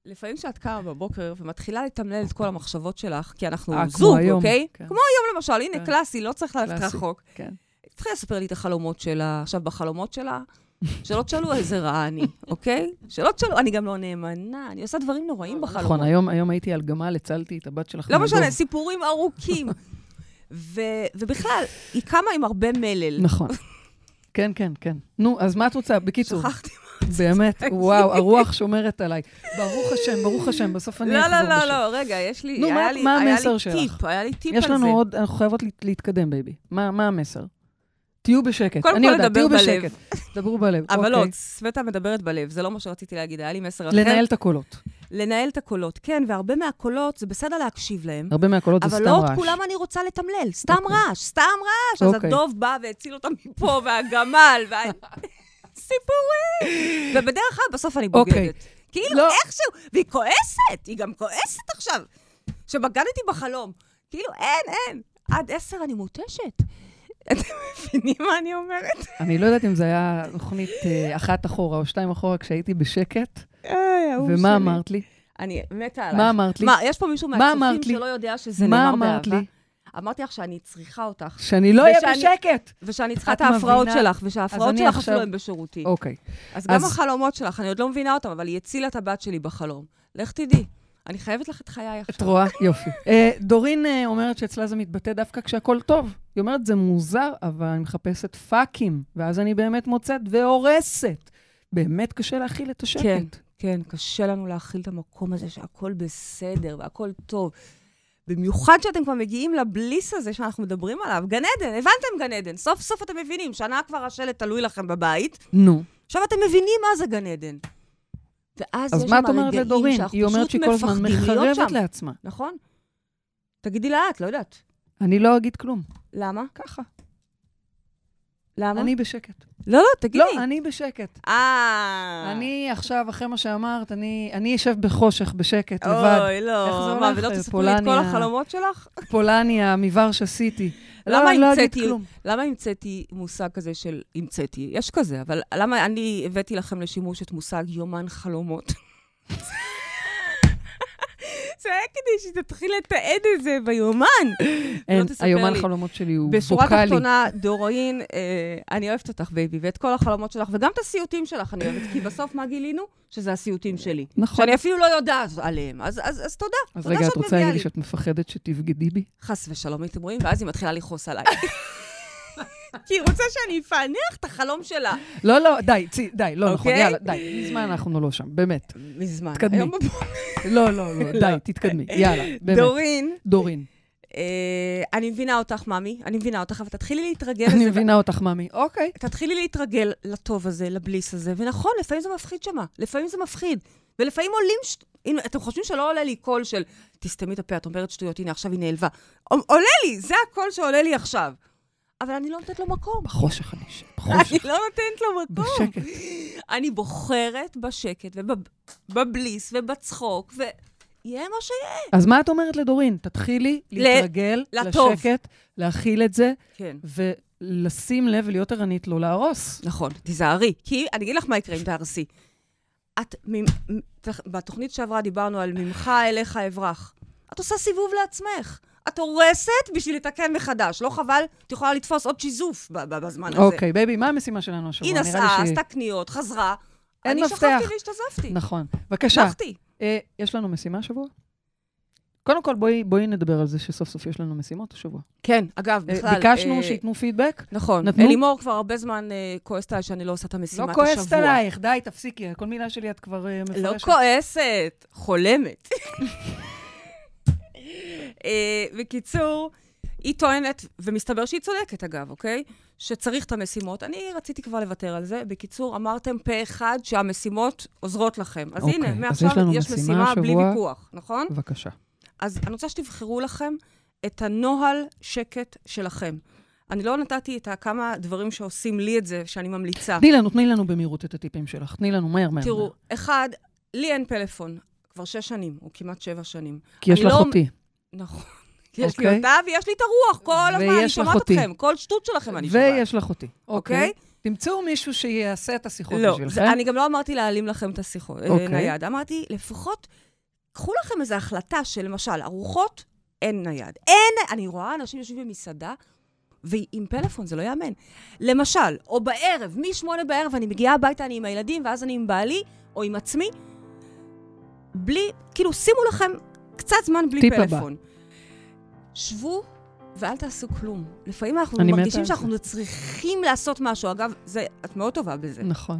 לפעמים כשאת קמה בבוקר ומתחילה לתמלל את כל המחשבות שלך, כי אנחנו אה, זוג. אוקיי? כן. כמו היום למשל, הנה, כן. קלאסי, לא צריך ללכת. רחוק. כן. התחילה לספר לי את החלומות שלה. עכשיו, בחלומות שלה, שלא תשאלו איזה רע אני, אוקיי? שלא תשאלו, אני גם לא נאמנה, אני עושה דברים נוראים בחלומות. נכון, היום היום הייתי על גמל, הצלתי את הבת שלך לא. משנה, סיפורים ארוכים. ו- ובכלל, היא קמה עם הרבה מלל. נכון. כן, כן, כן. נו, אז מה את רוצה? בקיצור, שכחתי. באמת, להגיד. וואו, הרוח שומרת עליי. ברוך השם, ברוך השם, בסוף אני לא, אחזור לא, לא, בשם. לא, רגע, יש לי, נו, מה- לי, מה היה המסר לי שלך? טיפ, היה לי טיפ יש על זה. לנו עוד, אנחנו חייבות להת- להתקדם, בייבי. מה מה המסר? תהיו בשקט. קודם אני כל, יודעת, לדבר תהיו בלב. בשקט. דברו בלב. אבל לא, אוקיי. סווטה מדברת בלב, זה לא מה שרציתי להגיד, היה לי מסר אחר. לנהל את הקולות. לנהל את הקולות, כן, והרבה מהקולות, זה בסדר להקשיב להם, הרבה מהקולות זה אבל סתם לא את רעש. כולם אני רוצה לתמלל, סתם אוקיי. רעש, סתם רעש. אז אוקיי. הדוב בא והציל אותם מפה, והגמל, וה... סיפורים. ובדרך כלל בסוף אני אוקיי. בוגדת. כאילו, לא. איכשהו, והיא כועסת, היא גם כועסת עכשיו, שבגדתי בחלום. כאילו, אין, אין. עד עשר אני מותשת. אתם מבינים מה אני אומרת? אני לא יודעת אם זה היה תוכנית אה, אחת אחורה או שתיים אחורה כשהייתי בשקט. ומה אמרת לי? אני מתה עלייך. מה אמרת לי? מה, יש פה מישהו מה מהצופים אמרת? שלא יודע שזה מה נאמר אמרת באהבה? לי? אמרתי לך שאני צריכה אותך, שאני לא אהיה בשקט. ושאני צריכה את ההפרעות? שלך, ושההפרעות שלך עכשיו- אפילו הן בשירותי. אוקיי. אז גם החלומות שלך, אני עוד לא מבינה אותם, אבל היא הצילה את הבת שלי בחלום. לך תדעי, אני חייבת לך את חיי את עכשיו. רואה? יופי. אה, דורין אה, אומרת שאצלה זה מתבטא דווקא כשהכול טוב. היא אומרת, זה מוזר, אבל אני מחפשת פאקים, ואז אני באמת מוצאת והורסת. באמת קשה להכיל את השקט. כן, כן, קשה לנו להכיל את המקום הזה שהכל בסדר והכל טוב. במיוחד שאתם כבר מגיעים לבליס הזה שאנחנו מדברים עליו. גן עדן, הבנתם גן עדן. סוף סוף אתם מבינים, שנה כבר השלט תלוי לכם בבית, נו, עכשיו אתם מבינים מה זה גן עדן. ואז אז יש מה שם את אומרת רגעים לדורין? שאנחנו היא אומרת פשוט שהיא כל הזמן מפחדים להיות מחרבת שם. לעצמה. נכון? תגידי לה את, לא יודעת. אני לא אגיד כלום. למה? ככה. למה? אני בשקט. לא, לא, תגידי. לא, אני בשקט. אה... אני עכשיו, אחרי מה שאמרת, אני אני אשב בחושך, בשקט, לבד. אוי, לא. איך זה מה, הולך, ולא אה, תספרי את כל? החלומות שלך? פולניה, מוורשה סיטי. למה לא, אני לא המצאתי- כלום. למה המצאתי מושג כזה של המצאתי? יש כזה, אבל למה אני הבאתי לכם לשימוש את מושג יומן חלומות? זה היה כדי שתתחיל לתעד את זה ביומן. אין, תספר היומן. חלומות שלי הוא בשורה ווקאלי. התחתונה, דורין, אה, אני אוהבת אותך, בייבי, ואת כל החלומות שלך, וגם את הסיוטים שלך אני אוהבת, כי בסוף מה גילינו? שזה הסיוטים שלי. נכון. שאני אפילו לא יודעת עליהם. אז, אז, אז תודה. אז תודה רגע, את רוצה להגיד לי. לי שאת מפחדת שתבגדי בי? חס ושלום, אתם רואים? ואז היא מתחילה לכעוס עליי. כי היא רוצה שאני אפענח את החלום שלה. לא, לא, די, צי, די, לא נכון, אוקיי? יאללה, די. מזמן אנחנו לא שם, באמת. מזמן. תתקדמי. לא, לא, לא, די, תתקדמי, יאללה, באמת. דורין, דורין. אה, אני מבינה אותך, ממי, אני מבינה אותך, אבל תתחילי להתרגל לזה. אני מבינה אותך, ממי. אוקיי. תתחילי להתרגל לטוב הזה, לבליס הזה, ונכון, לפעמים זה מפחיד שמה, לפעמים זה מפחיד. ולפעמים עולים. אם אתם חושבים שלא עולה לי קול של, תסתמי את הפה, את אומרת שטויות, הנה, עכשיו היא נעלבה. עולה לי, זה הקול שעולה לי עכשיו. אבל אני לא נותנת לו מקום. בחושך אני אשב, אני. לא נותנת לו מקום. בשקט. אני בוחרת בשקט ובבליס ובצחוק, ויהיה מה שיהיה. אז מה את אומרת לדורין? תתחילי ל- להתרגל לטוב. לשקט, להכיל את זה, כן. ולשים לב ולהיות ערנית, לא להרוס. נכון, תיזהרי. כי אני אגיד לך מה יקרה אם תהרסי. את, בתוכנית שעברה דיברנו על ממך אליך אברח. את עושה סיבוב לעצמך. את הורסת בשביל לתקן מחדש. לא חבל? את יכולה לתפוס עוד שיזוף בזמן הזה. אוקיי, בייבי, מה המשימה שלנו השבוע? היא נסעה, עשתה קניות, חזרה. אין אני מפתח. שכבתי והשתזפתי. נכון. בבקשה, שכחתי. אה, יש לנו משימה השבוע? קודם כל, בואי, בואי נדבר על זה שסוף סוף יש לנו משימות השבוע. כן, אגב, אה, בכלל... ביקשנו אה, שייתנו פידבק. נכון. נתנו? אלימור כבר הרבה זמן אה, כועסת עליי שאני לא עושה את המשימת לא השבוע. כועסת עלייך, די, תפסיקי. כל מילה שלי את כבר אה, מפרשת. לא כועסת, חולמת. אה, בקיצור, היא טוענת, ומסתבר שהיא צודקת אגב, אוקיי? שצריך את המשימות. אני רציתי כבר לוותר על זה. בקיצור, אמרתם פה אחד שהמשימות עוזרות לכם. אז אוקיי, הנה, מעכשיו יש יש משימה משימה בלי. ויכוח, נכון? בבקשה. אז אני רוצה שתבחרו לכם את הנוהל שקט שלכם. אני לא נתתי את הכמה דברים שעושים לי את זה, שאני ממליצה. תני לנו, תני לנו במהירות את הטיפים שלך. תני לנו מהר, מהר. תראו. אחד, לי אין פלאפון. כבר שש שנים, או כמעט שבע שנים. כי יש לך לא- אותי. נכון. יש לי אוקיי. אותה ויש לי את הרוח כל הזמן, אני שומעת אותי. אתכם. כל שטות שלכם אני שומעת. ויש לך אותי. אוקיי? אוקיי. תמצאו מישהו שיעשה את השיחות לא, בשבילכם. זה- אני גם לא אמרתי להעלים לכם את השיחות, אה, אוקיי. נייד. אמרתי, לפחות, קחו לכם איזו החלטה של, למשל, ארוחות, אין נייד. אין, אני רואה אנשים יושבים במסעדה, ועם פלאפון, זה לא ייאמן. למשל, או בערב, משמונה בערב, אני מגיעה הביתה, אני עם הילדים, ואז אני עם בעלי, או עם עצמי, בלי, כאילו, שימו לכם קצת זמן בלי הבא. פלאפון. שבו ואל תעשו כלום. לפעמים אנחנו מרגישים. שאנחנו צריכים לעשות משהו. אגב, זה, את מאוד טובה בזה. נכון.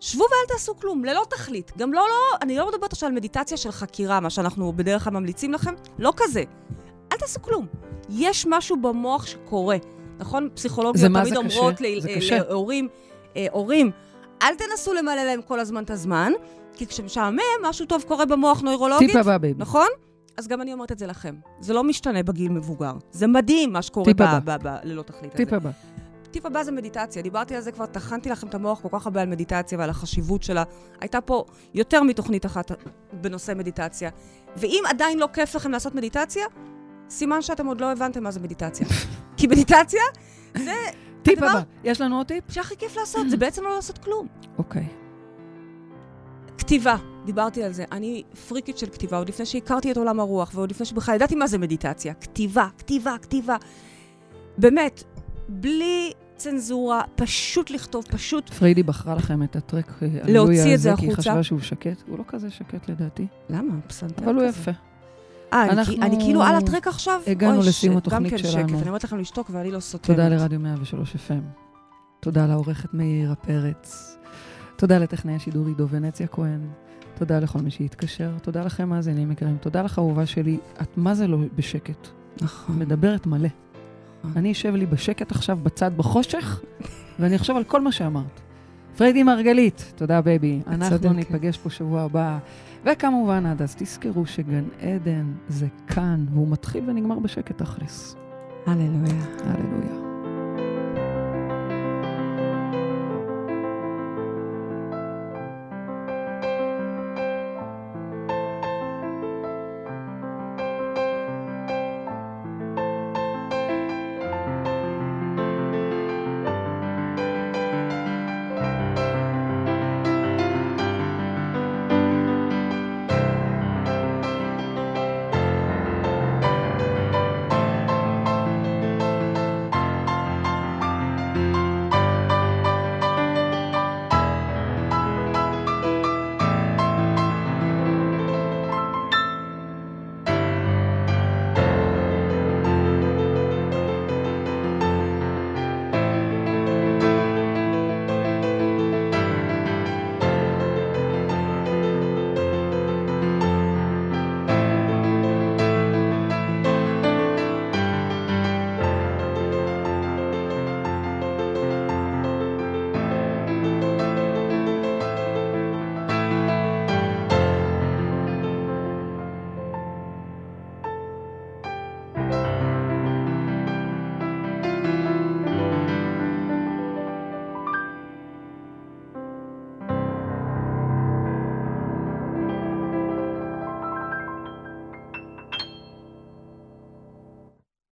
שבו ואל תעשו כלום, ללא תכלית. גם לא, לא, אני לא מדברת עכשיו על מדיטציה של חקירה, מה שאנחנו בדרך כלל ממליצים לכם, לא כזה. אל תעשו כלום. יש משהו במוח שקורה. נכון? פסיכולוגיות תמיד אומרות אה. להורים, אה, הורים, אל תנסו למלא להם כל הזמן את הזמן, כי כשמשעמם, משהו טוב קורה במוח נוירולוגית, טיפ הבא, baby. נכון? אז גם אני אומרת את זה לכם. זה לא משתנה בגיל מבוגר. זה מדהים מה שקורה ללא תכלית הזה. טיפ הבא. טיפ הבא זה מדיטציה. דיברתי על זה כבר, טחנתי לכם את המוח כל כך הרבה על מדיטציה ועל החשיבות שלה. הייתה פה יותר מתוכנית אחת בנושא מדיטציה. ואם עדיין לא כיף לכם לעשות מדיטציה, סימן שאתם עוד לא הבנתם מה זה מדיטציה. כי מדיטציה זה טיפ הבא. יש לנו עוד טיפ? שהכי כיף לעשות, זה בעצם לא לעשות כלום. אוקיי. כתיבה, דיברתי על זה. אני פריקית של כתיבה, עוד לפני שהכרתי את עולם הרוח, ועוד לפני שבכלל ידעתי מה זה מדיטציה. כתיבה, כתיבה, כתיבה. באמת, בלי צנזורה, פשוט לכתוב, פשוט... פריידי בחרה לכם את הטרק אה, להוציא את זה הזה, כי היא החוצה. חשבה שהוא שקט. הוא לא כזה שקט לדעתי, למה? פסנתר אבל הוא כזה. יפה. אה, אני, אנחנו אני כאילו על ה track עכשיו? הגענו לסיום התוכנית גם כן שלנו. שקט, אני אומרת לכם לשתוק ואני לא סותמת. תודה לרדיו 103 FM. תודה לעורכת מאירה פרץ. תודה לטכנאי השידור עידו ונציה כהן. תודה לכל מי שהתקשר. תודה לכם, מאזינים יקרים. תודה לך, אהובה שלי. את מה זה לא בשקט? נכון. מדברת מלא. נכון. אני אשב לי בשקט עכשיו בצד בחושך, ואני אחשוב על כל מה שאמרת. פריידי מרגלית, תודה baby. אנחנו צודקת. ניפגש פה שבוע הבא. וכמובן, עד אז תזכרו שגן עדן זה כאן, והוא מתחיל ונגמר בשקט תכלס. הללויה. הללויה.